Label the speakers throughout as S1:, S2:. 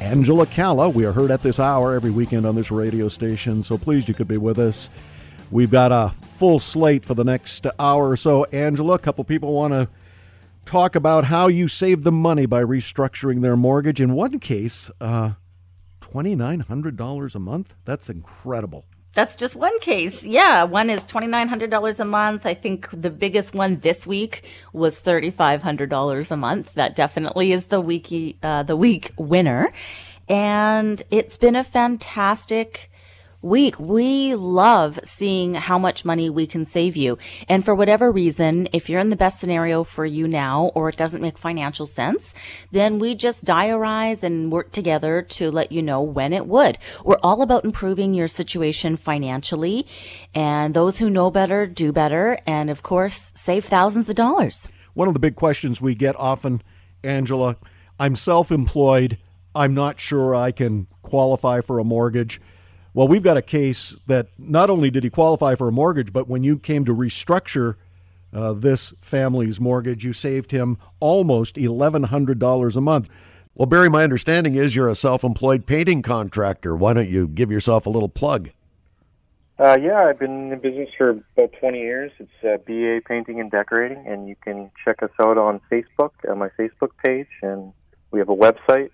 S1: Angela Calla. We are heard at this hour every weekend on this radio station, so pleased you could be with us. We've got a full slate for the next hour or so. Angela, a couple people want to talk about how you save them money by restructuring their mortgage. In one case, uh, $2,900 a month. That's incredible.
S2: That's just one case. Yeah, one is $2,900 a month. I think the biggest one this week was $3,500 a month. That definitely is the week, uh, the week winner. And it's been a fantastic week. We love seeing how much money we can save you. And for whatever reason, if you're in the best scenario for you now or it doesn't make financial sense, then we just diarize and work together to let you know when it would. We're all about improving your situation financially and those who know better do better and of course save thousands of dollars.
S1: One of the big questions we get often, Angela, I'm self-employed. I'm not sure I can qualify for a mortgage. Well, we've got a case that not only did he qualify for a mortgage, but when you came to restructure uh, this family's mortgage, you saved him almost $1,100 a month. Well, Barry, my understanding is you're a self employed painting contractor. Why don't you give yourself a little plug?
S3: Uh, yeah, I've been in business for about 20 years. It's uh, BA Painting and Decorating, and you can check us out on Facebook, on my Facebook page, and we have a website,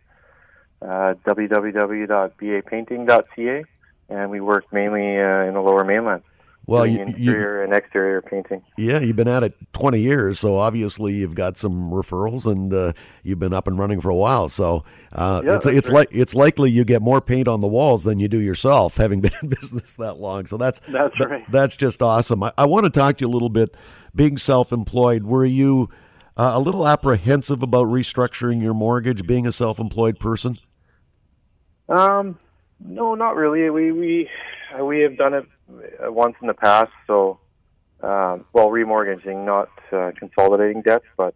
S3: uh, www.bapainting.ca and we work mainly uh, in the Lower Mainland.
S1: Well, you,
S3: interior
S1: you,
S3: and exterior painting.
S1: Yeah, you've been at it 20 years, so obviously you've got some referrals, and uh, you've been up and running for a while. So uh,
S3: yeah,
S1: it's it's
S3: right.
S1: like it's likely you get more paint on the walls than you do yourself, having been in business that long. So that's
S3: that's right.
S1: That's just awesome. I, I want to talk to you a little bit. Being self-employed, were you uh, a little apprehensive about restructuring your mortgage, being a self-employed person?
S3: Um, no, not really. We we uh, we have done it uh, once in the past. So, um, well, remortgaging, not uh, consolidating debts, but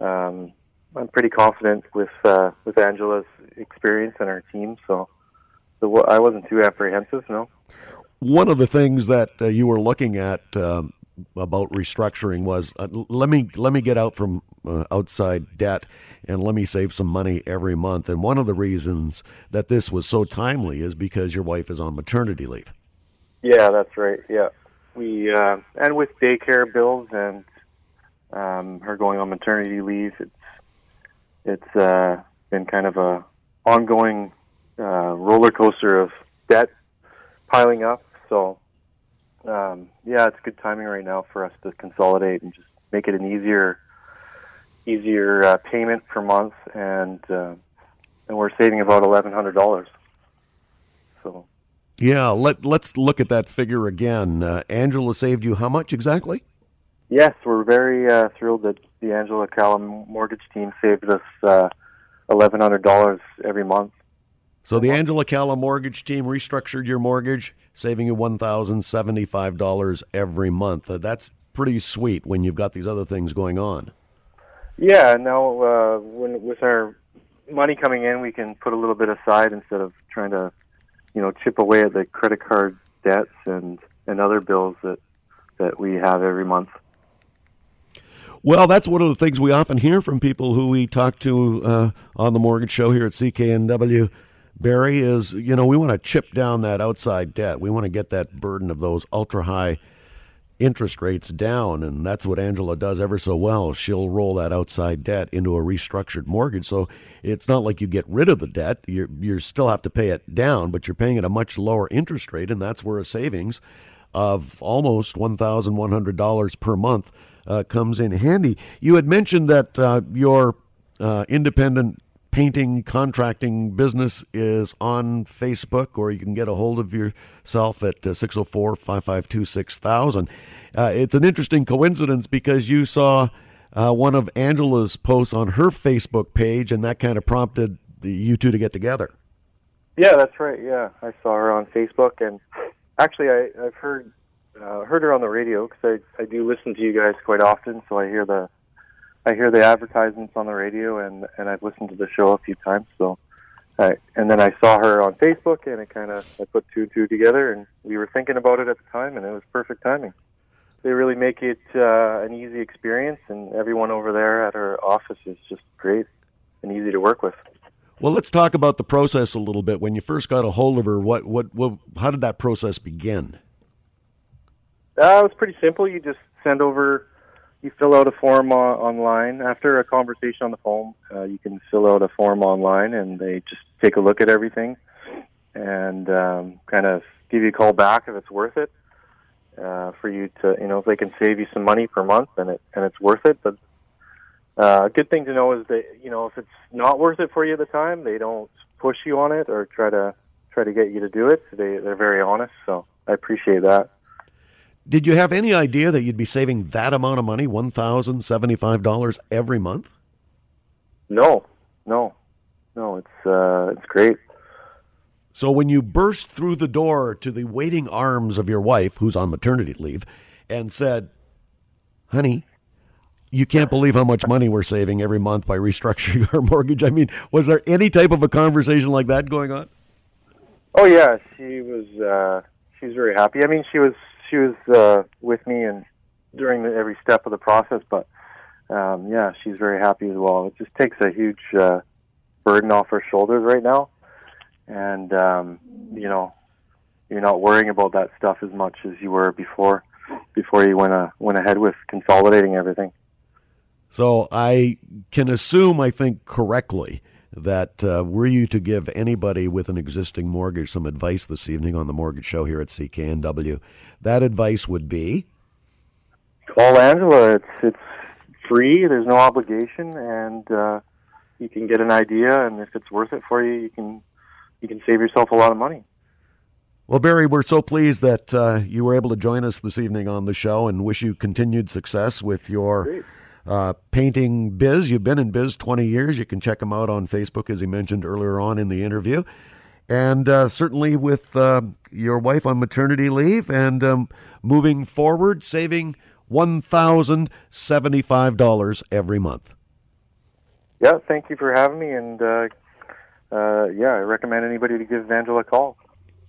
S3: um, I'm pretty confident with uh, with Angela's experience and our team. So, so I wasn't too apprehensive. No.
S1: One of the things that uh, you were looking at um, about restructuring was uh, let me let me get out from uh, outside debt and let me save some money every month. And one of the reasons that this was so timely is because your wife is on maternity leave.
S3: Yeah, that's right. Yeah, we uh, and with daycare bills and um, her going on maternity leave, it's it's uh, been kind of a ongoing uh, roller coaster of debt piling up. So um, yeah, it's good timing right now for us to consolidate and just make it an easier easier uh, payment per month, and uh, and we're saving about eleven hundred dollars. So.
S1: Yeah, let let's look at that figure again. Uh, Angela saved you how much exactly?
S3: Yes, we're very uh, thrilled that the Angela Calla mortgage team saved us uh, eleven hundred dollars every month.
S1: So the Angela Calla mortgage team restructured your mortgage, saving you one thousand seventy-five dollars every month. Uh, that's pretty sweet when you've got these other things going on.
S3: Yeah, now uh, when with our money coming in, we can put a little bit aside instead of trying to, you know, chip away at the credit card debts and and other bills that that we have every month.
S1: Well, that's one of the things we often hear from people who we talk to uh, on the mortgage show here at CKNW. Barry is, you know, we want to chip down that outside debt. We want to get that burden of those ultra high interest rates down, and that's what Angela does ever so well. She'll roll that outside debt into a restructured mortgage, so it's not like you get rid of the debt. You you still have to pay it down, but you're paying at a much lower interest rate, and that's where a savings of almost one thousand one hundred dollars per month uh, comes in handy. You had mentioned that uh, your uh, independent painting contracting business is on Facebook, or you can get a hold of yourself at 604 552 6000. Uh, it's an interesting coincidence because you saw uh, one of Angela's posts on her Facebook page, and that kind of prompted you two to get together.
S3: Yeah, that's right. Yeah, I saw her on Facebook, and actually, I, I've heard uh, heard her on the radio because I I do listen to you guys quite often, so I hear the I hear the advertisements on the radio, and and I've listened to the show a few times. So, I, and then I saw her on Facebook, and it kind of I put two and two together, and we were thinking about it at the time, and it was perfect timing. They really make it uh, an easy experience, and everyone over there at her office is just great and easy to work with.
S1: Well, let's talk about the process a little bit. When you first got a hold of her, what, what, what how did that process begin?
S3: Uh, it was pretty simple. You just send over, you fill out a form on, online. After a conversation on the phone, uh, you can fill out a form online, and they just take a look at everything and um, kind of give you a call back if it's worth it uh, for you to, you know, if they can save you some money per month, and it and it's worth it. But uh, a good thing to know is that you know if it's not worth it for you at the time, they don't push you on it or try to try to get you to do it. They they're very honest, so I appreciate that.
S1: Did you have any idea that you'd be saving that amount of money, one thousand seventy-five dollars every month?
S3: No, no, no. It's uh, it's great.
S1: So when you burst through the door to the waiting arms of your wife, who's on maternity leave, and said, "Honey, you can't believe how much money we're saving every month by restructuring our mortgage." I mean, was there any type of a conversation like that going on?
S3: Oh yeah, she was. Uh, she was very happy. I mean, she was she was uh, with me and during the, every step of the process. But um, yeah, she's very happy as well. It just takes a huge uh, burden off her shoulders right now, and um, you know, you're not worrying about that stuff as much as you were before. Before you went uh, went ahead with consolidating everything.
S1: So I can assume, I think correctly, that uh, were you to give anybody with an existing mortgage some advice this evening on the Mortgage Show here at CKNW, that advice would be
S3: call Angela. It's it's free. There's no obligation, and uh, you can get an idea. And if it's worth it for you, you can you can save yourself a lot of money.
S1: Well, Barry, we're so pleased that uh, you were able to join us this evening on the show, and wish you continued success with your.
S3: Great
S1: uh, painting biz. You've been in biz 20 years. You can check him out on Facebook, as he mentioned earlier on in the interview. And uh, certainly with uh, your wife on maternity leave and um, moving forward, saving $1,075 every month.
S3: Yeah, thank you for having me. And uh, uh, yeah, I recommend anybody to give Angela a call.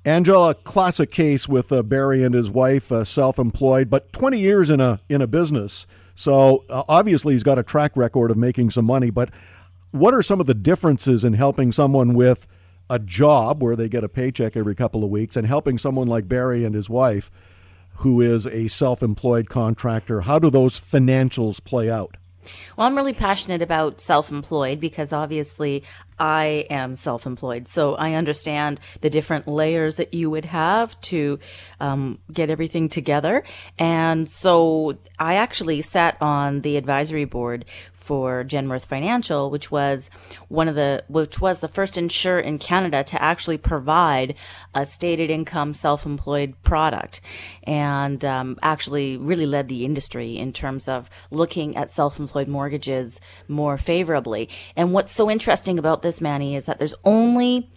S4: Angela, classic case with uh, Barry and his wife, self-employed, but 20 years in a in a business. So uh, obviously, he's got a track record of making some money. But what are some of the differences in helping someone with a job where they get a paycheck every couple of weeks and helping someone like Barry and his wife, who is a self employed contractor? How do those financials play out?
S2: Well, I'm really passionate about self employed because obviously I am self employed. So I understand the different layers that you would have to um, get everything together. And so I actually sat on the advisory board for Genworth Financial, which was one of the which was the first insurer in Canada to actually provide a stated income self-employed product, and um, actually really led the industry in terms of looking at self-employed mortgages more favorably. And what's so interesting about this, Manny, is that there's only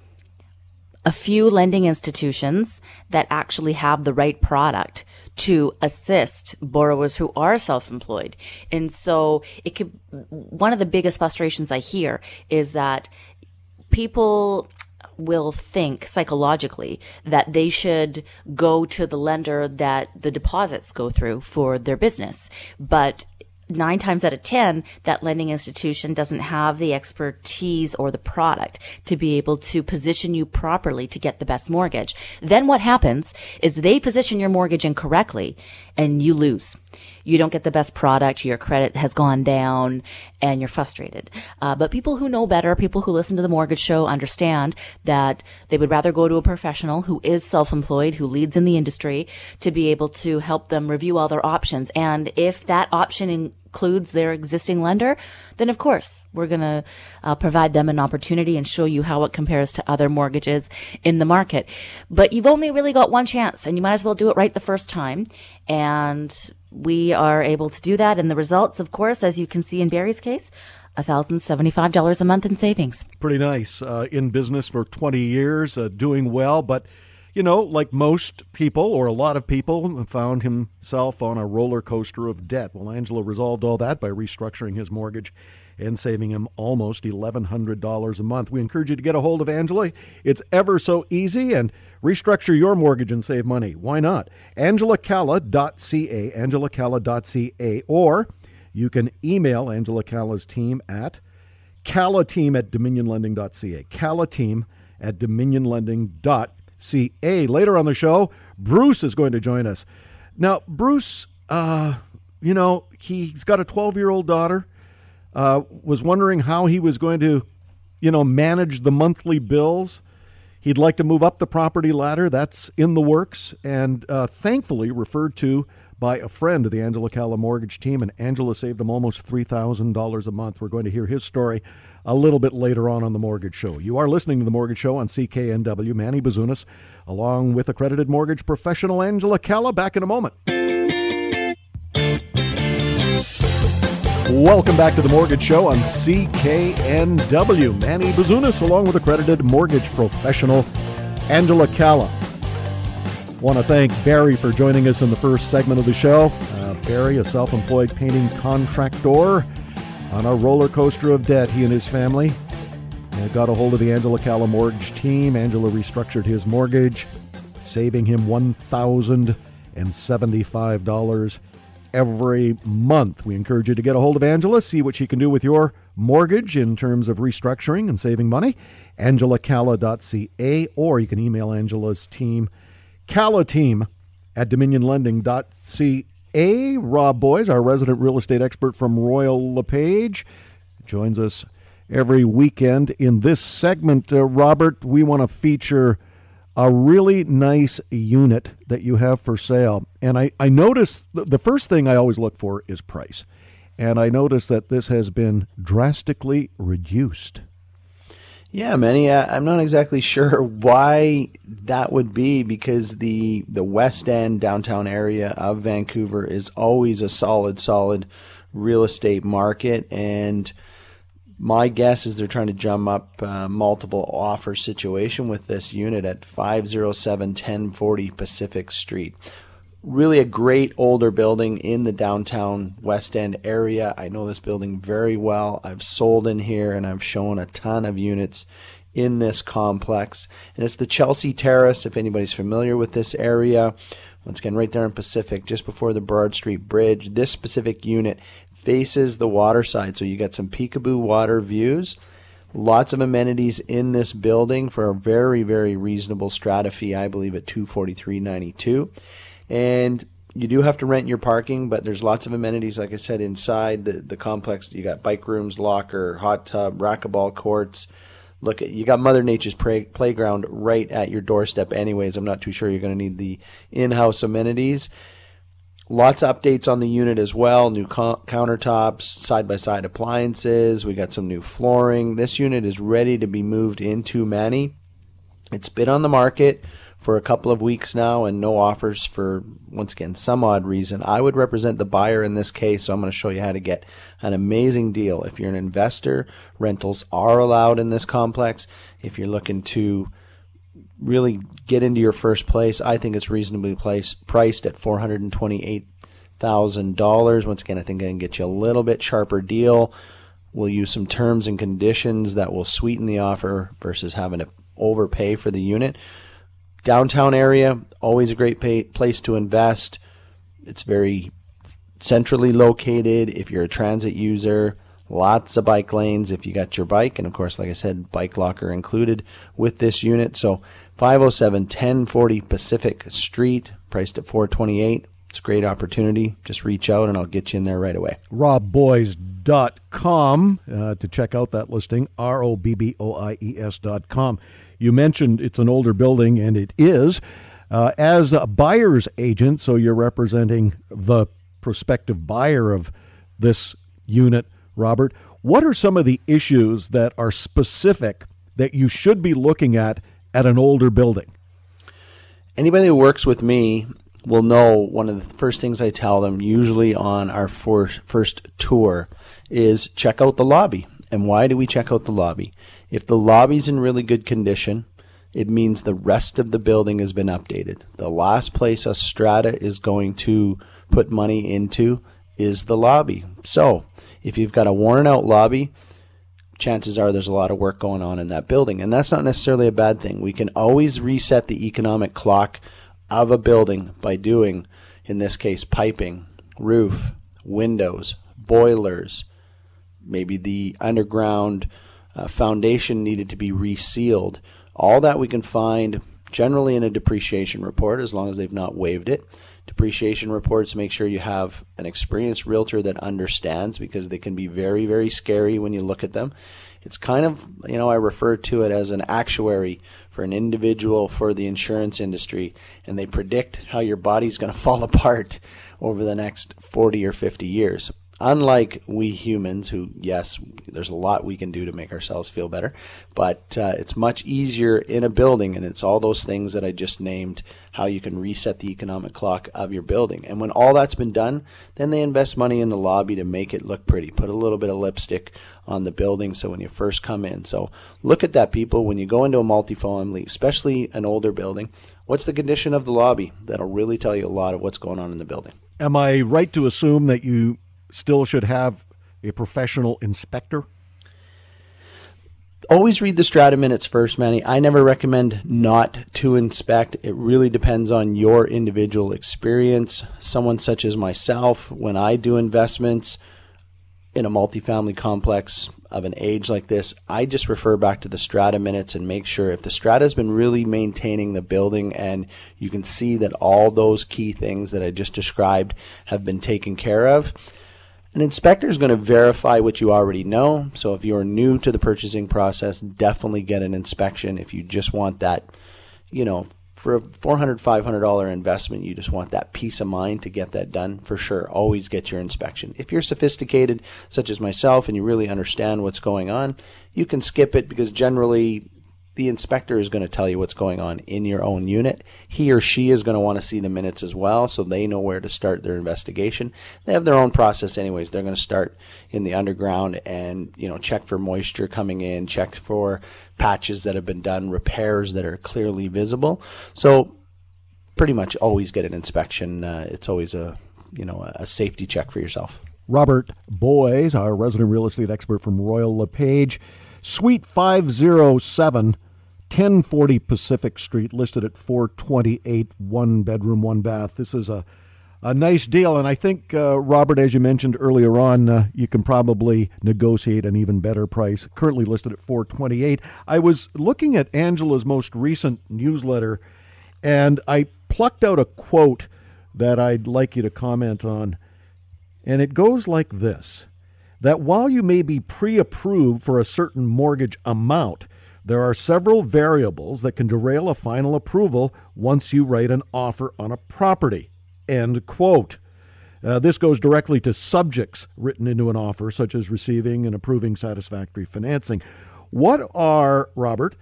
S2: a few lending institutions that actually have the right product to assist borrowers who are self-employed. And so it could, one of the biggest frustrations I hear is that people will think psychologically that they should go to the lender that the deposits go through for their business. But nine times out of 10, that lending institution doesn't have the expertise or the product to be able to position you properly to get the best mortgage. Then what happens is they position your mortgage incorrectly and you lose. You don't get the best product, your credit has gone down, and you're frustrated. Uh, but people who know better, people who listen to the mortgage show understand that they would rather go to a professional who is self-employed, who leads in the industry to be able to help them review all their options. And if that option in includes their existing lender, then of course we're going to uh, provide them an opportunity and show you how it compares to other mortgages in the market. But you've only really got one chance and you might as well do it right the first time. And we are able to do that. And the results, of course, as you can see in Barry's case, $1,075 a month in savings.
S4: Pretty nice. Uh, in business for 20 years, uh, doing well, but you know, like most people or a lot of people, found himself on a roller coaster of debt. Well, Angela resolved all that by restructuring his mortgage and saving him almost $1,100 a month. We encourage you to get a hold of Angela. It's ever so easy and restructure your mortgage and save money. Why not? AngelaCalla.ca, AngelaCalla.ca, or you can email Angela Calla's team at callateam at dominionlending.ca, callateam at dominionlending.ca. CA. Later on the show, Bruce is going to join us. Now, Bruce, uh, you know, he's got a 12 year old daughter. Uh, was wondering how he was going to, you know, manage the monthly bills. He'd like to move up the property ladder. That's in the works, and uh, thankfully referred to by a friend of the Angela Calla mortgage team. And Angela saved him almost three thousand dollars a month. We're going to hear his story a little bit later on on The Mortgage Show. You are listening to The Mortgage Show on CKNW. Manny Bazunas, along with accredited mortgage professional Angela Calla. Back in a moment. Welcome back to The Mortgage Show on CKNW. Manny Bazunas, along with accredited mortgage professional Angela Calla. Want to thank Barry for joining us in the first segment of the show. Uh, Barry, a self employed painting contractor on a roller coaster of debt, he and his family got a hold of the Angela Calla mortgage team. Angela restructured his mortgage, saving him $1,075 every month. We encourage you to get a hold of Angela, see what she can do with your mortgage in terms of restructuring and saving money. AngelaCalla.ca, or you can email Angela's team, Calla team at dominionlending.ca. Rob Boies, our resident real estate expert from Royal LePage, joins us every weekend. In this segment, uh, Robert, we want to feature a really nice unit that you have for sale. And I, I noticed the first thing I always look for is price. And I noticed that this has been drastically reduced.
S5: Yeah, Manny, I'm not exactly sure why that would be because the the West End downtown area of Vancouver is always a solid, solid real estate market, and my guess is they're trying to jump up uh, multiple offer situation with this unit at 507 1040 Pacific Street really a great older building in the downtown West End area. I know this building very well. I've sold in here and I've shown a ton of units in this complex. And it's the Chelsea Terrace, if anybody's familiar with this area. Once again, right there in Pacific, just before the Burrard Street Bridge. This specific unit faces the waterside, so you got some peekaboo water views. Lots of amenities in this building for a very, very reasonable strata fee, I believe, at 243.92 and you do have to rent your parking, but there's lots of amenities, like I said, inside the, the complex. You got bike rooms, locker, hot tub, racquetball courts. Look, at, you got Mother Nature's play, playground right at your doorstep. Anyways, I'm not too sure you're going to need the in-house amenities. Lots of updates on the unit as well. New co- countertops, side-by-side appliances. We got some new flooring. This unit is ready to be moved into Manny. It's been on the market for a couple of weeks now and no offers for, once again, some odd reason. I would represent the buyer in this case, so I'm going to show you how to get an amazing deal. If you're an investor, rentals are allowed in this complex. If you're looking to really get into your first place, I think it's reasonably placed, priced at $428,000. Once again, I think I can get you a little bit sharper deal. We'll use some terms and conditions that will sweeten the offer versus having to overpay for the unit. Downtown area, always a great pay, place to invest. It's very centrally located. If you're a transit user, lots of bike lanes if you got your bike. And of course, like I said, bike locker included with this unit. So 507 1040 Pacific Street, priced at 428. It's a great opportunity. Just reach out and I'll get you in there right away.
S4: RobBoies.com uh, to check out that listing. R O B B O I E S.com. You mentioned it's an older building, and it is. Uh, as a buyer's agent, so you're representing the prospective buyer of this unit, Robert. What are some of the issues that are specific that you should be looking at at an older building?
S5: Anybody who works with me will know one of the first things I tell them, usually on our first tour, is check out the lobby. And why do we check out the lobby? If the lobby's in really good condition, it means the rest of the building has been updated. The last place a strata is going to put money into is the lobby. So, if you've got a worn out lobby, chances are there's a lot of work going on in that building. And that's not necessarily a bad thing. We can always reset the economic clock of a building by doing, in this case, piping, roof, windows, boilers, maybe the underground uh, foundation needed to be resealed. All that we can find generally in a depreciation report as long as they've not waived it. Depreciation reports make sure you have an experienced realtor that understands because they can be very, very scary when you look at them. It's kind of, you know, I refer to it as an actuary for an individual for the insurance industry, and they predict how your body's going to fall apart over the next 40 or 50 years unlike we humans, who, yes, there's a lot we can do to make ourselves feel better, but uh, it's much easier in a building, and it's all those things that I just named how you can reset the economic clock of your building. And when all that's been done, then they invest money in the lobby to make it look pretty, put a little bit of lipstick on the building so when you first come in. So look at that, people. When you go into a multifamily, especially an older building, what's the condition of the lobby? That'll really tell you a lot of what's going on in the building.
S4: Am I right to assume that you still should have a professional inspector?
S5: Always read the strata minutes first, Manny. I never recommend not to inspect. It really depends on your individual experience. Someone such as myself, when I do investments in a multifamily complex of an age like this, I just refer back to the strata minutes and make sure if the strata has been really maintaining the building and you can see that all those key things that I just described have been taken care of an inspector is going to verify what you already know. So if you're new to the purchasing process, definitely get an inspection. If you just want that, you know, for a $400, $500 investment, you just want that peace of mind to get that done for sure. Always get your inspection. If you're sophisticated, such as myself, and you really understand what's going on, you can skip it because generally the inspector is going to tell you what's going on in your own unit. He or she is going to want to see the minutes as well so they know where to start their investigation. They have their own process anyways. They're going to start in the underground and, you know, check for moisture coming in, check for patches that have been done, repairs that are clearly visible. So pretty much always get an inspection. Uh, it's always a, you know, a safety check for yourself.
S4: Robert Boies, our resident real estate expert from Royal LePage, Suite 507 1040 Pacific Street, listed at 428, one bedroom, one bath. This is a, a nice deal. And I think, uh, Robert, as you mentioned earlier on, uh, you can probably negotiate an even better price. Currently listed at 428. I was looking at Angela's most recent newsletter and I plucked out a quote that I'd like you to comment on. And it goes like this that while you may be pre approved for a certain mortgage amount, there are several variables that can derail a final approval once you write an offer on a property. End quote. Uh, this goes directly to subjects written into an offer, such as receiving and approving satisfactory financing. What are, Robert,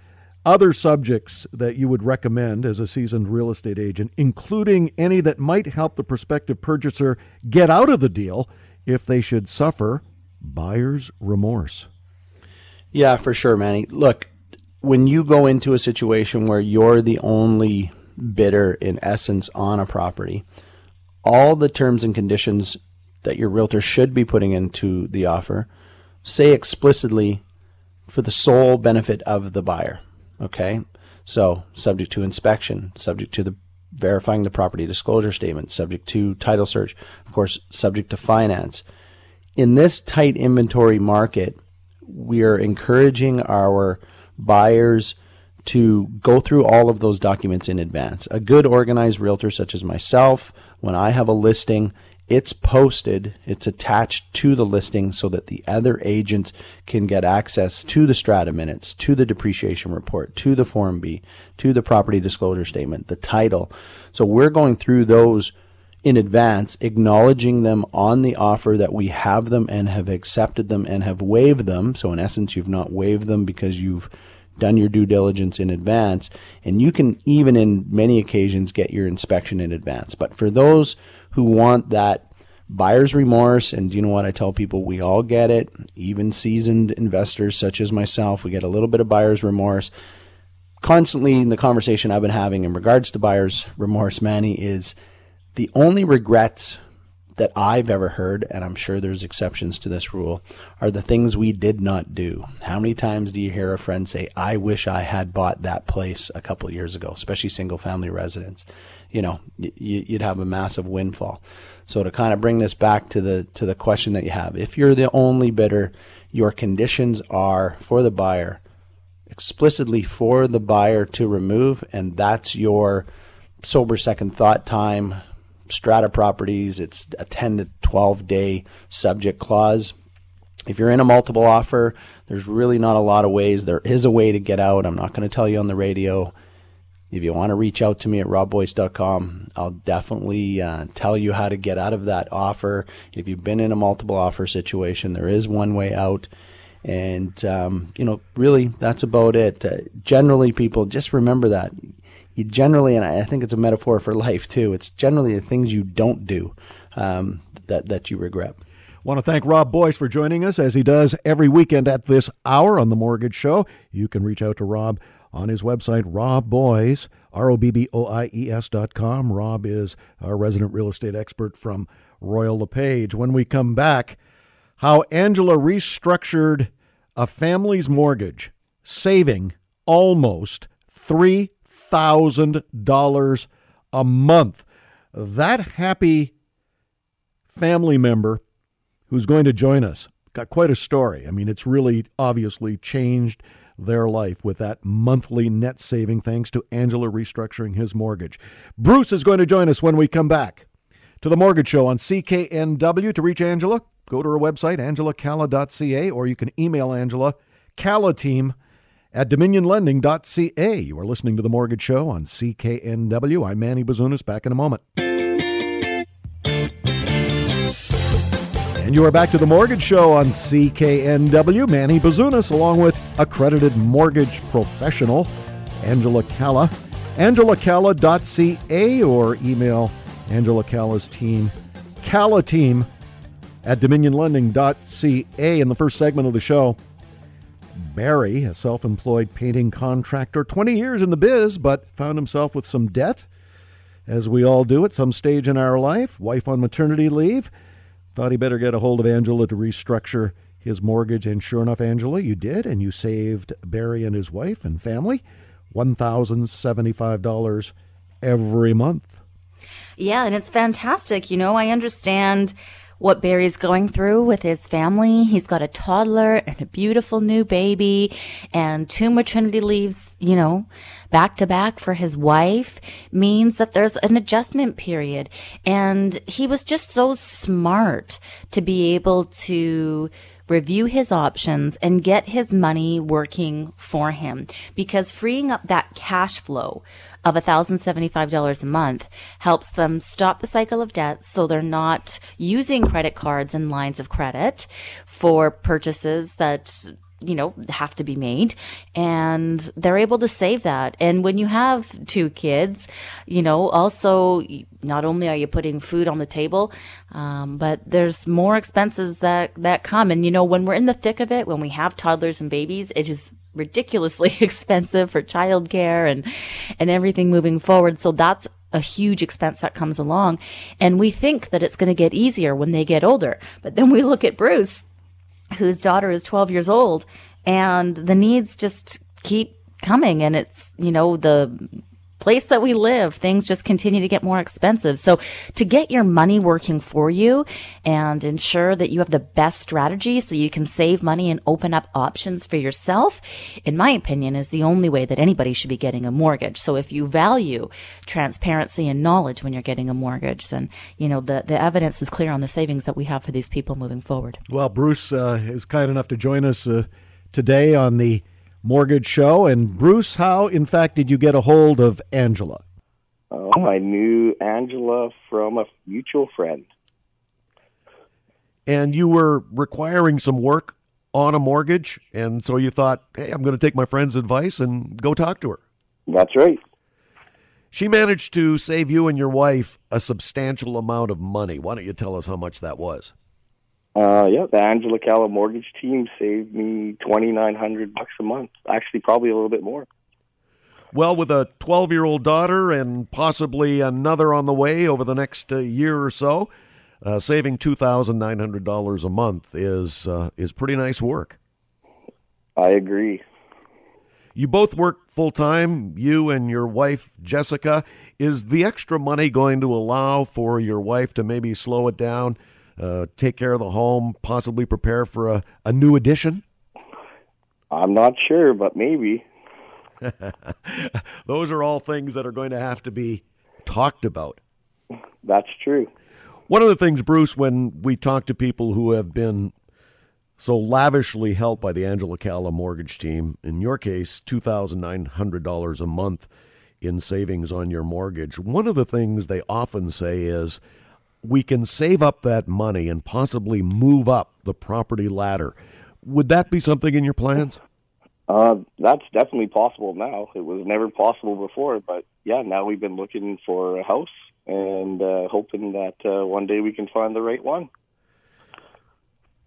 S4: other subjects that you would recommend as a seasoned real estate agent, including any that might help the prospective purchaser get out of the deal if they should suffer buyer's remorse?
S5: Yeah, for sure, Manny. Look, when you go into a situation where you're the only bidder in essence on a property, all the terms and conditions that your realtor should be putting into the offer say explicitly for the sole benefit of the buyer. Okay? So, subject to inspection, subject to the verifying the property disclosure statement, subject to title search, of course, subject to finance. In this tight inventory market, we are encouraging our buyers to go through all of those documents in advance. A good organized realtor such as myself, when I have a listing, it's posted, it's attached to the listing so that the other agents can get access to the strata minutes, to the depreciation report, to the Form B, to the property disclosure statement, the title. So we're going through those in advance, acknowledging them on the offer that we have them and have accepted them and have waived them. So, in essence, you've not waived them because you've done your due diligence in advance. And you can even, in many occasions, get your inspection in advance. But for those who want that buyer's remorse, and you know what I tell people, we all get it, even seasoned investors such as myself, we get a little bit of buyer's remorse. Constantly in the conversation I've been having in regards to buyer's remorse, Manny, is the only regrets that I've ever heard, and I'm sure there's exceptions to this rule, are the things we did not do. How many times do you hear a friend say, I wish I had bought that place a couple years ago, especially single family residents? You know, you'd have a massive windfall. So to kind of bring this back to the to the question that you have, if you're the only bidder, your conditions are for the buyer explicitly for the buyer to remove, and that's your sober second thought time strata properties, it's a 10 to 12 day subject clause. If you're in a multiple offer, there's really not a lot of ways. There is a way to get out. I'm not going to tell you on the radio. If you want to reach out to me at robboies.com, I'll definitely uh, tell you how to get out of that offer. If you've been in a multiple offer situation, there is one way out. And, um, you know, really, that's about it. Uh, generally, people just remember that you generally, and I think it's a metaphor for life too. It's generally the things you don't do um, that that you regret.
S4: Want to thank Rob Boies for joining us as he does every weekend at this hour on the Mortgage Show. You can reach out to Rob on his website, Rob Boies, R O B B O I E S dot com. Rob is our resident real estate expert from Royal LePage. When we come back, how Angela restructured a family's mortgage, saving almost three $1,000 a month. That happy family member who's going to join us got quite a story. I mean, it's really obviously changed their life with that monthly net saving thanks to Angela restructuring his mortgage. Bruce is going to join us when we come back to the Mortgage Show on CKNW. To reach Angela, go to her website, angelacalla.ca, or you can email Angela, Calla Team at dominionlending.ca. You are listening to The Mortgage Show on CKNW. I'm Manny Bazunas. Back in a moment. And you are back to The Mortgage Show on CKNW. Manny Bazunas, along with accredited mortgage professional Angela Calla. AngelaCalla.ca or email Angela Calla's team, Calla Team at dominionlending.ca. In the first segment of the show, Barry, a self employed painting contractor, 20 years in the biz, but found himself with some debt, as we all do at some stage in our life. Wife on maternity leave. Thought he better get a hold of Angela to restructure his mortgage, and sure enough, Angela, you did, and you saved Barry and his wife and family $1,075 every month.
S2: Yeah, and it's fantastic. You know, I understand what Barry's going through with his family. He's got a toddler and a beautiful new baby and two maternity leaves, you know, back to back for his wife means that there's an adjustment period. And he was just so smart to be able to review his options and get his money working for him. Because freeing up that cash flow of $1,075 a month helps them stop the cycle of debt so they're not using credit cards and lines of credit for purchases that you know, have to be made and they're able to save that. And when you have two kids, you know, also not only are you putting food on the table, um, but there's more expenses that, that come. And, you know, when we're in the thick of it, when we have toddlers and babies, it is ridiculously expensive for childcare and and everything moving forward. So that's a huge expense that comes along. And we think that it's going to get easier when they get older. But then we look at Bruce, whose daughter is 12 years old, and the needs just keep coming. And it's, you know, the place that we live, things just continue to get more expensive. So to get your money working for you and ensure that you have the best strategy so you can save money and open up options for yourself, in my opinion, is the only way that anybody should be getting a mortgage. So if you value transparency and knowledge when you're getting a mortgage, then, you know, the, the evidence is clear on the savings that we have for these people moving forward.
S4: Well, Bruce uh, is kind enough to join us uh, today on the Mortgage Show. And Bruce, how, in fact, did you get a hold of Angela?
S6: Oh, I knew Angela from a mutual friend.
S1: And you were requiring some work on a mortgage, and so you thought, hey, I'm going to take my friend's advice and go talk to her.
S6: That's right.
S1: She managed to save you and your wife a substantial amount of money. Why don't you tell us how much that was?
S6: Uh, yeah, the Angela Calla mortgage team saved me twenty nine hundred bucks a month. Actually, probably a little bit more.
S1: Well, with a 12 year old daughter and possibly another on the way over the next uh, year or so, uh, saving $2,900 a month is, uh, is pretty nice work.
S6: I agree.
S1: You both work full time, you and your wife, Jessica. Is the extra money going to allow for your wife to maybe slow it down, uh, take care of the home, possibly prepare for a, a new addition?
S6: I'm not sure, but maybe.
S1: Those are all things that are going to have to be talked about.
S6: That's true.
S1: One of the things, Bruce, when we talk to people who have been so lavishly helped by the Angela Calla mortgage team, in your case, $2,900 a month in savings on your mortgage, one of the things they often say is, we can save up that money and possibly move up the property ladder. Would that be something in your plans?
S6: Uh, that's definitely possible now. It was never possible before, but yeah, now we've been looking for a house and uh, hoping that uh, one day we can find the right one.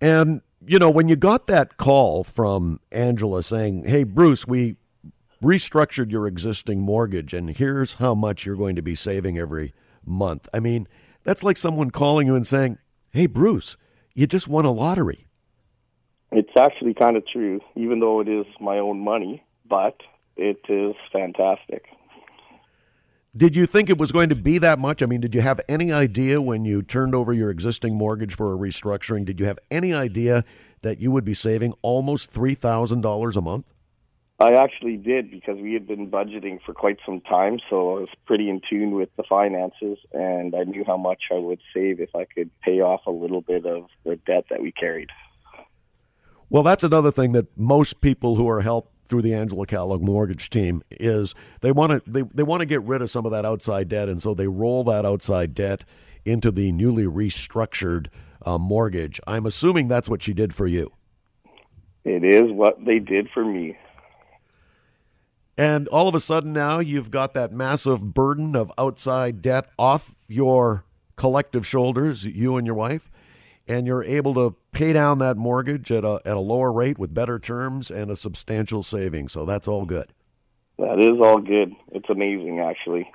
S1: And you know, when you got that call from Angela saying, "Hey, Bruce, we restructured your existing mortgage, and here's how much you're going to be saving every month," I mean, that's like someone calling you and saying, "Hey, Bruce, you just won a lottery."
S6: It's actually kind of true, even though it is my own money, but it is fantastic.
S1: Did you think it was going to be that much? I mean, did you have any idea when you turned over your existing mortgage for a restructuring? Did you have any idea that you would be saving almost $3,000 a month?
S6: I actually did because we had been budgeting for quite some time, so I was pretty in tune with the finances, and I knew how much I would save if I could pay off a little bit of the debt that we carried.
S1: Well, that's another thing that most people who are helped through the Angela Calla mortgage team is they want to they, they want to get rid of some of that outside debt, and so they roll that outside debt into the newly restructured uh, mortgage. I'm assuming that's what she did for you.
S6: It is what they did for me.
S1: And all of a sudden now you've got that massive burden of outside debt off your collective shoulders, you and your wife and you're able to pay down that mortgage at a, at a lower rate with better terms and a substantial saving. So that's all good.
S6: That is all good. It's amazing, actually.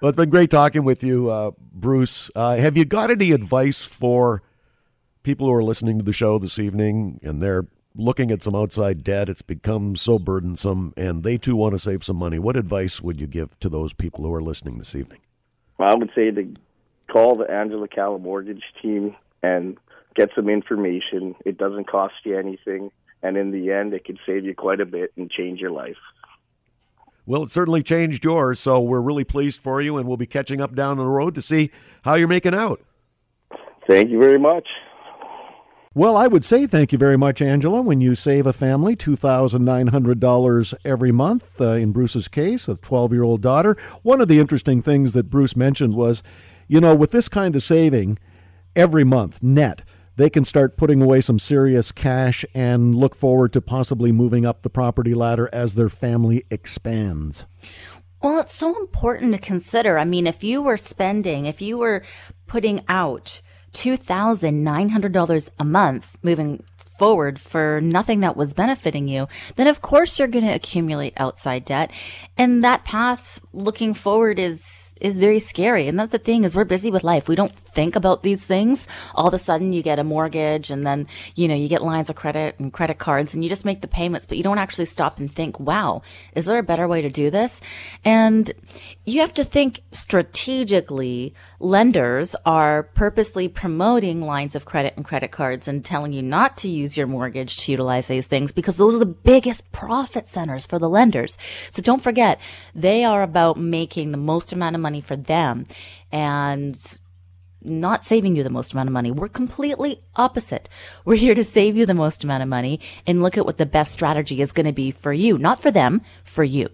S1: Well, it's been great talking with you, uh, Bruce. Uh, have you got any advice for people who are listening to the show this evening and they're looking at some outside debt? It's become so burdensome and they too want to save some money. What advice would you give to those people who are listening this evening?
S6: Well, I would say to call the Angela Calla mortgage team and get some information. It doesn't cost you anything, and in the end, it could save you quite a bit and change your life.
S1: Well, it certainly changed yours, so we're really pleased for you, and we'll be catching up down the road to see how you're making out.
S6: Thank you very much.
S4: Well, I would say thank you very much, Angela. When you save a family $2,900 every month, uh, in Bruce's case, a 12 year old daughter, one of the interesting things that Bruce mentioned was you know, with this kind of saving every month net, they can start putting away some serious cash and look forward to possibly moving up the property ladder as their family expands.
S2: Well, it's so important to consider. I mean, if you were spending, if you were putting out $2,900 a month moving forward for nothing that was benefiting you, then of course you're going to accumulate outside debt. And that path looking forward is is very scary. And that's the thing is we're busy with life. We don't think about these things. All of a sudden you get a mortgage and then, you know, you get lines of credit and credit cards and you just make the payments, but you don't actually stop and think, wow, is there a better way to do this? And you have to think strategically. Lenders are purposely promoting lines of credit and credit cards and telling you not to use your mortgage to utilize these things because those are the biggest profit centers for the lenders. So don't forget, they are about making the most amount of money for them and not saving you the most amount of money. We're completely opposite. We're here to save you the most amount of money and look at what the best strategy is going to be for you, not for them, for you.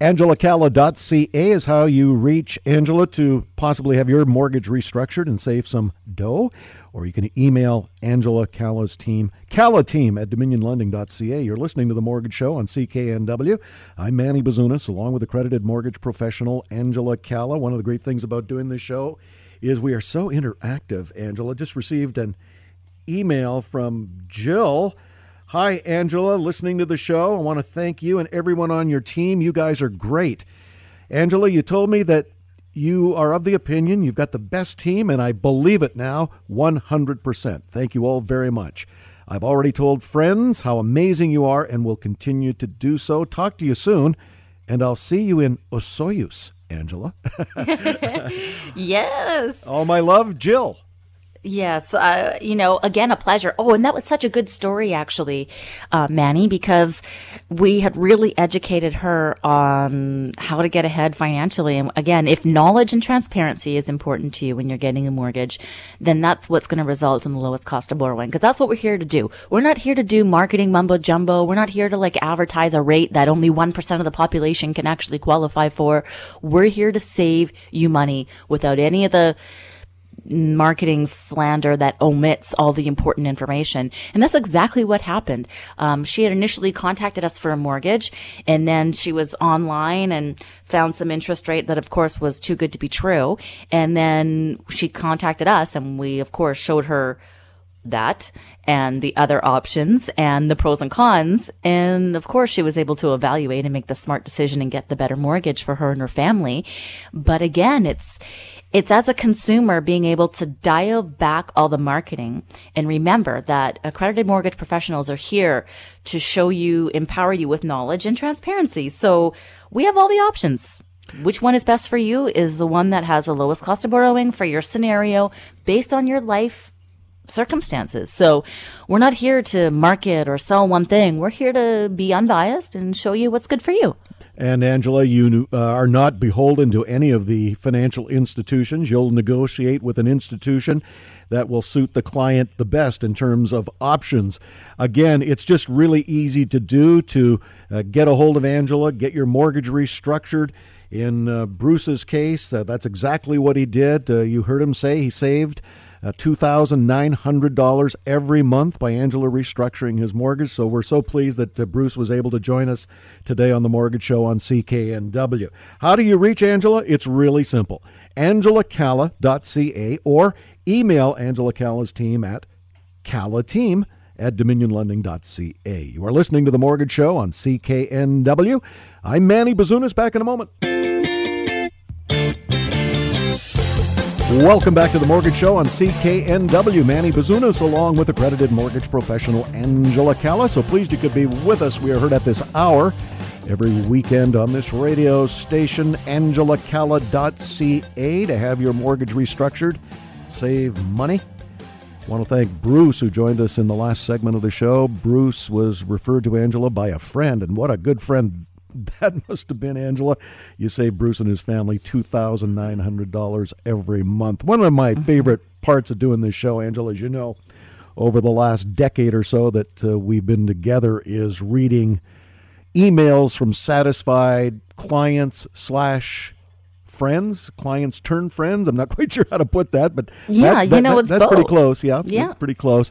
S4: AngelaCalla.ca is how you reach Angela to possibly have your mortgage restructured and save some dough. Or you can email Angela Calla's team, Calla team at dominionlending.ca. You're listening to The Mortgage Show on CKNW. I'm Manny Bazunas, along with accredited mortgage professional Angela Calla. One of the great things about doing this show is we are so interactive, Angela. Just received an email from Jill Hi, Angela, listening to the show. I want to thank you and everyone on your team. You guys are great. Angela, you told me that you are of the opinion you've got the best team, and I believe it now 100%. Thank you all very much. I've already told friends how amazing you are and will continue to do so. Talk to you soon, and I'll see you in Osoyoos, Angela.
S2: yes.
S4: All my love, Jill.
S2: Yes, uh, you know, again, a pleasure. Oh, and that was such a good story, actually, uh, Manny, because we had really educated her on how to get ahead financially. And again, if knowledge and transparency is important to you when you're getting a mortgage, then that's what's going to result in the lowest cost of borrowing. Because that's what we're here to do. We're not here to do marketing mumbo jumbo. We're not here to like advertise a rate that only 1% of the population can actually qualify for. We're here to save you money without any of the marketing slander that omits all the important information. And that's exactly what happened. Um, she had initially contacted us for a mortgage and then she was online and found some interest rate that of course was too good to be true. And then she contacted us and we of course showed her that and the other options and the pros and cons. And of course, she was able to evaluate and make the smart decision and get the better mortgage for her and her family. But again, it's, it's as a consumer being able to dial back all the marketing and remember that accredited mortgage professionals are here to show you, empower you with knowledge and transparency. So we have all the options. Which one is best for you is the one that has the lowest cost of borrowing for your scenario based on your life circumstances. So we're not here to market or sell one thing. We're here to be unbiased and show you what's good for you.
S4: And Angela, you uh, are not beholden to any of the financial institutions. You'll negotiate with an institution that will suit the client the best in terms of options. Again, it's just really easy to do to uh, get a hold of Angela, get your mortgage restructured. In uh, Bruce's case, uh, that's exactly what he did. Uh, you heard him say he saved uh, $2,900 every month by Angela restructuring his mortgage. So we're so pleased that uh, Bruce was able to join us today on the Mortgage Show on CKNW. How do you reach Angela? It's really simple. AngelaCalla.ca or email Angela Calla's team at callateam at dominionlending.ca. You are listening to The Mortgage Show on CKNW. I'm Manny Bazunas. Back in a moment. Welcome back to the Mortgage Show on CKNW. Manny Bazunas, along with accredited mortgage professional Angela Calla. So pleased you could be with us. We are heard at this hour every weekend on this radio station, angelacalla.ca, to have your mortgage restructured, save money. I want to thank Bruce, who joined us in the last segment of the show. Bruce was referred to Angela by a friend, and what a good friend that must have been Angela. You save Bruce and his family two thousand nine hundred dollars every month. One of my mm-hmm. favorite parts of doing this show, Angela, as you know, over the last decade or so that uh, we've been together, is reading emails from satisfied clients slash friends, clients turn friends. I'm not quite sure how to put that, but
S2: yeah,
S4: that,
S2: you know,
S4: that,
S2: it's
S4: that's
S2: both.
S4: pretty close. Yeah,
S2: yeah,
S4: it's pretty close.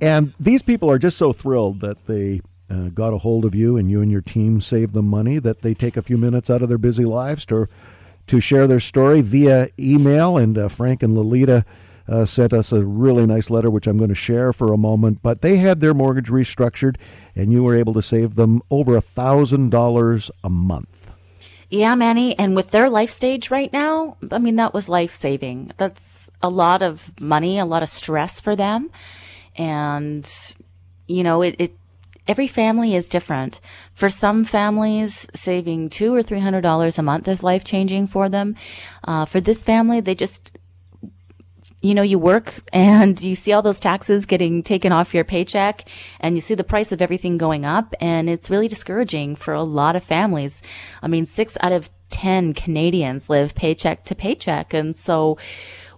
S4: And these people are just so thrilled that they uh, got a hold of you and you and your team saved them money that they take a few minutes out of their busy lives to to share their story via email. And uh, Frank and Lolita uh, sent us a really nice letter, which I'm going to share for a moment. But they had their mortgage restructured, and you were able to save them over a thousand dollars a month.
S2: Yeah, Manny, and with their life stage right now, I mean that was life saving. That's a lot of money, a lot of stress for them, and you know it, it every family is different. For some families, saving two or three hundred dollars a month is life changing for them. Uh, for this family, they just you know, you work and you see all those taxes getting taken off your paycheck and you see the price of everything going up and it's really discouraging for a lot of families. I mean, six out of 10 Canadians live paycheck to paycheck. And so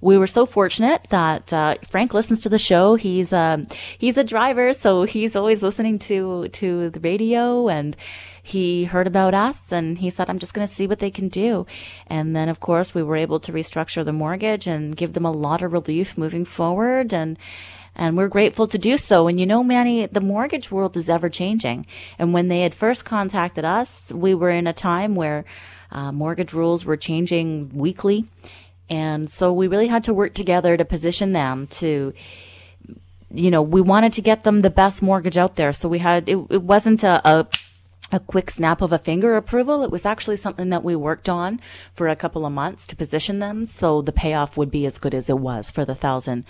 S2: we were so fortunate that uh, Frank listens to the show. He's um, he's a driver, so he's always listening to to the radio and he heard about us and he said, I'm just going to see what they can do. And then, of course, we were able to restructure the mortgage and give them a lot of relief moving forward. And, and we're grateful to do so. And you know, Manny, the mortgage world is ever changing. And when they had first contacted us, we were in a time where uh, mortgage rules were changing weekly. And so we really had to work together to position them to, you know, we wanted to get them the best mortgage out there. So we had, it, it wasn't a, a a quick snap of a finger approval. It was actually something that we worked on for a couple of months to position them so the payoff would be as good as it was for the thousand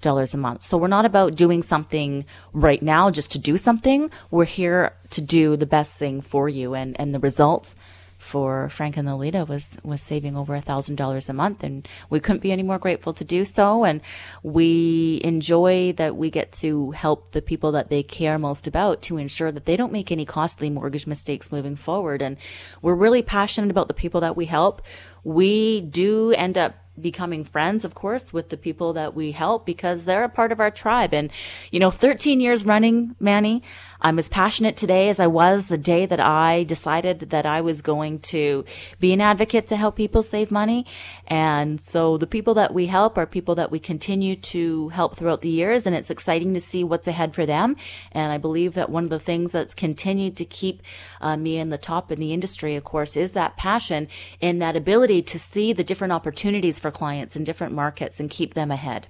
S2: dollars a month. So we're not about doing something right now just to do something. We're here to do the best thing for you and, and the results for Frank and Lolita was was saving over a thousand dollars a month, and we couldn't be any more grateful to do so. And we enjoy that we get to help the people that they care most about to ensure that they don't make any costly mortgage mistakes moving forward. And we're really passionate about the people that we help. We do end up becoming friends, of course, with the people that we help because they're a part of our tribe. And, you know, 13 years running, Manny, I'm as passionate today as I was the day that I decided that I was going to be an advocate to help people save money. And so the people that we help are people that we continue to help throughout the years. And it's exciting to see what's ahead for them. And I believe that one of the things that's continued to keep uh, me in the top in the industry, of course, is that passion and that ability to see the different opportunities for clients in different markets and keep them ahead.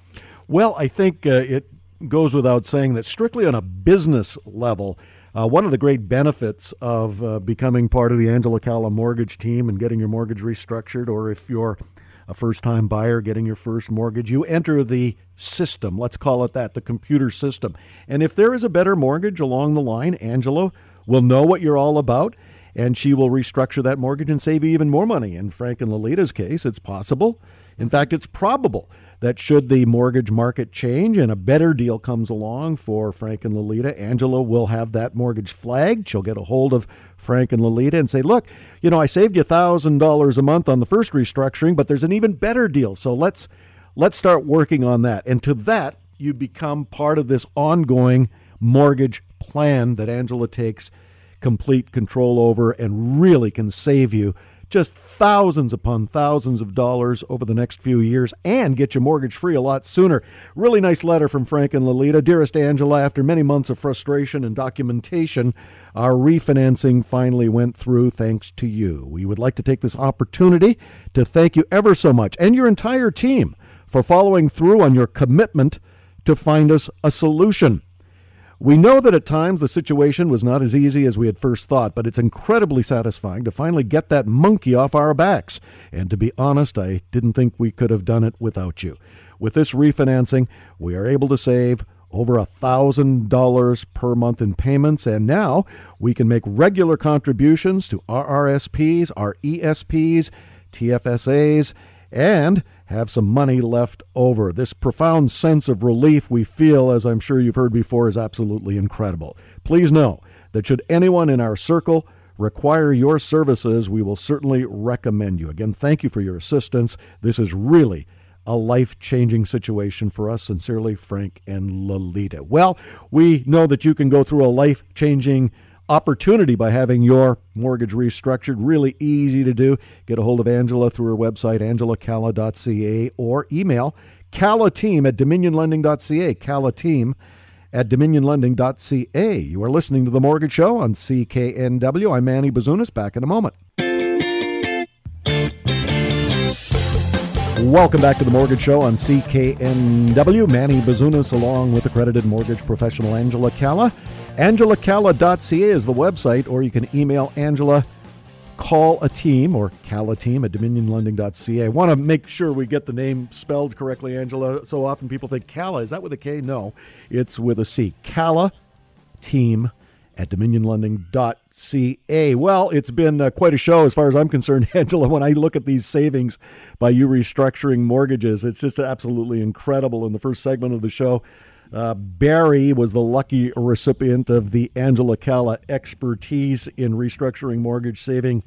S4: Well, I think uh, it goes without saying that strictly on a business level, uh, one of the great benefits of uh, becoming part of the Angela Calla mortgage team and getting your mortgage restructured, or if you're a first time buyer getting your first mortgage, you enter the system. Let's call it that, the computer system. And if there is a better mortgage along the line, Angela will know what you're all about and she will restructure that mortgage and save you even more money. In Frank and Lolita's case, it's possible. In fact, it's probable that should the mortgage market change and a better deal comes along for Frank and Lolita, Angela will have that mortgage flagged. She'll get a hold of Frank and Lolita and say, "Look, you know, I saved you $1,000 a month on the first restructuring, but there's an even better deal. So let's let's start working on that." And to that, you become part of this ongoing mortgage plan that Angela takes complete control over and really can save you just thousands upon thousands of dollars over the next few years and get your mortgage free a lot sooner. Really nice letter from Frank and Lolita. Dearest Angela, after many months of frustration and documentation, our refinancing finally went through thanks to you. We would like to take this opportunity to thank you ever so much and your entire team for following through on your commitment to find us a solution. We know that at times the situation was not as easy as we had first thought, but it's incredibly satisfying to finally get that monkey off our backs. And to be honest, I didn't think we could have done it without you. With this refinancing, we are able to save over a $1,000 per month in payments, and now we can make regular contributions to RRSPs, RESPs, TFSAs, and have some money left over. This profound sense of relief we feel, as I'm sure you've heard before, is absolutely incredible. Please know that should anyone in our circle require your services, we will certainly recommend you. Again, thank you for your assistance. This is really a life changing situation for us. Sincerely, Frank and Lolita. Well, we know that you can go through a life changing opportunity by having your mortgage restructured. Really easy to do. Get a hold of Angela through her website, angelacalla.ca, or email callateam at dominionlending.ca. Callateam at dominionlending.ca. You are listening to The Mortgage Show on CKNW. I'm Manny Bazunas. Back in a moment. Welcome back to the Mortgage Show on CKNW. Manny Bazunas, along with accredited mortgage professional Angela Calla. AngelaCalla.ca is the website, or you can email Angela, call a team, or Calla team at dominionlending.ca. I want to make sure we get the name spelled correctly, Angela. So often people think Calla. Is that with a K? No, it's with a C. Calla team at dominionlending.ca. Well, it's been uh, quite a show as far as I'm concerned, Angela. When I look at these savings by you restructuring mortgages, it's just absolutely incredible. In the first segment of the show, uh, Barry was the lucky recipient of the Angela Calla expertise in restructuring mortgage saving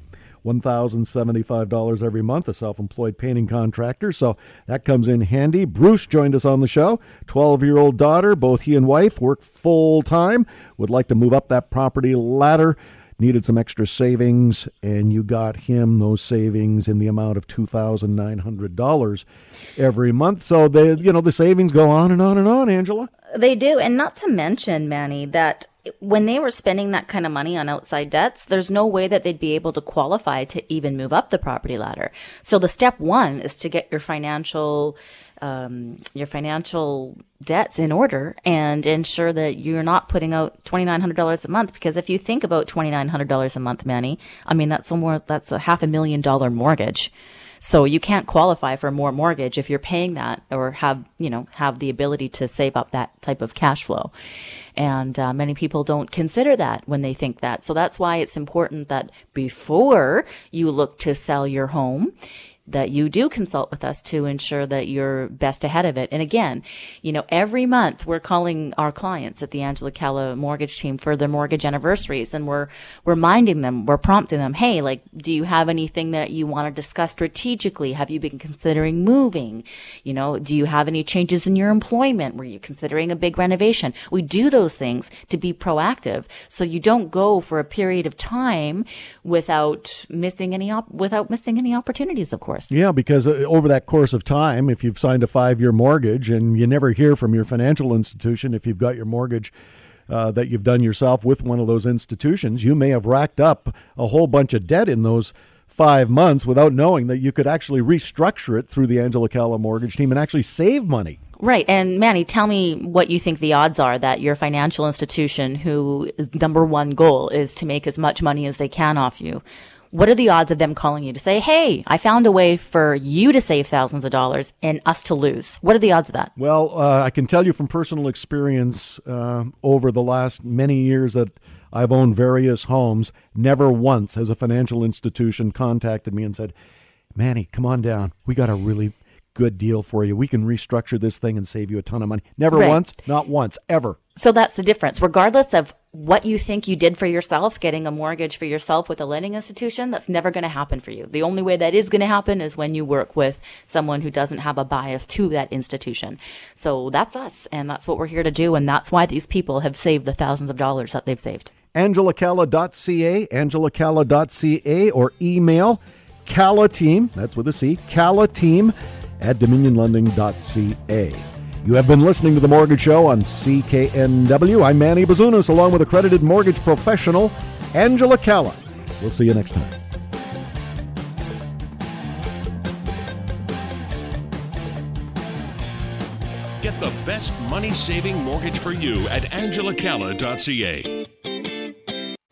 S4: $1,075 every month, a self employed painting contractor. So that comes in handy. Bruce joined us on the show. 12 year old daughter, both he and wife work full time, would like to move up that property ladder needed some extra savings, and you got him those savings in the amount of two thousand nine hundred dollars every month. So the you know the savings go on and on and on. Angela,
S2: they do, and not to mention, Manny, that when they were spending that kind of money on outside debts, there's no way that they'd be able to qualify to even move up the property ladder. So the step one is to get your financial um, your financial debts in order and ensure that you're not putting out $2,900 a month. Because if you think about $2,900 a month, Manny, I mean, that's more, that's a half a million dollar mortgage. So you can't qualify for more mortgage if you're paying that or have, you know, have the ability to save up that type of cash flow. And uh, many people don't consider that when they think that. So that's why it's important that before you look to sell your home, that you do consult with us to ensure that you're best ahead of it. And again, you know, every month we're calling our clients at the Angela Calla mortgage team for their mortgage anniversaries and we're reminding them, we're prompting them, hey, like, do you have anything that you want to discuss strategically? Have you been considering moving? You know, do you have any changes in your employment? Were you considering a big renovation? We do those things to be proactive so you don't go for a period of time without missing any, op- without missing any opportunities, of course
S4: course. Yeah, because uh, over that course of time, if you've signed a five year mortgage and you never hear from your financial institution if you've got your mortgage. Uh, that you've done yourself with one of those institutions, you may have racked up a whole bunch of debt in those five months without knowing that you could actually restructure it through the Angela Calla mortgage team and actually save money.
S2: Right. And Manny, tell me what you think the odds are that your financial institution, whose number one goal is to make as much money as they can off you, what are the odds of them calling you to say, Hey, I found a way for you to save thousands of dollars and us to lose? What are the odds of that?
S4: Well, uh, I can tell you from personal experience uh, over the last many years that I've owned various homes, never once has a financial institution contacted me and said, Manny, come on down. We got a really good deal for you. We can restructure this thing and save you a ton of money. Never right. once, not once, ever.
S2: So that's the difference. Regardless of what you think you did for yourself, getting a mortgage for yourself with a lending institution, that's never going to happen for you. The only way that is going to happen is when you work with someone who doesn't have a bias to that institution. So that's us, and that's what we're here to do, and that's why these people have saved the thousands of dollars that they've saved.
S4: AngelaCalla.ca, AngelaCalla.ca, or email Calla Team, that's with a C, Calla Team at dominionlending.ca. You have been listening to The Mortgage Show on CKNW. I'm Manny Bazunas, along with accredited mortgage professional Angela Calla. We'll see you next time.
S7: Get the best money saving mortgage for you at angelacalla.ca.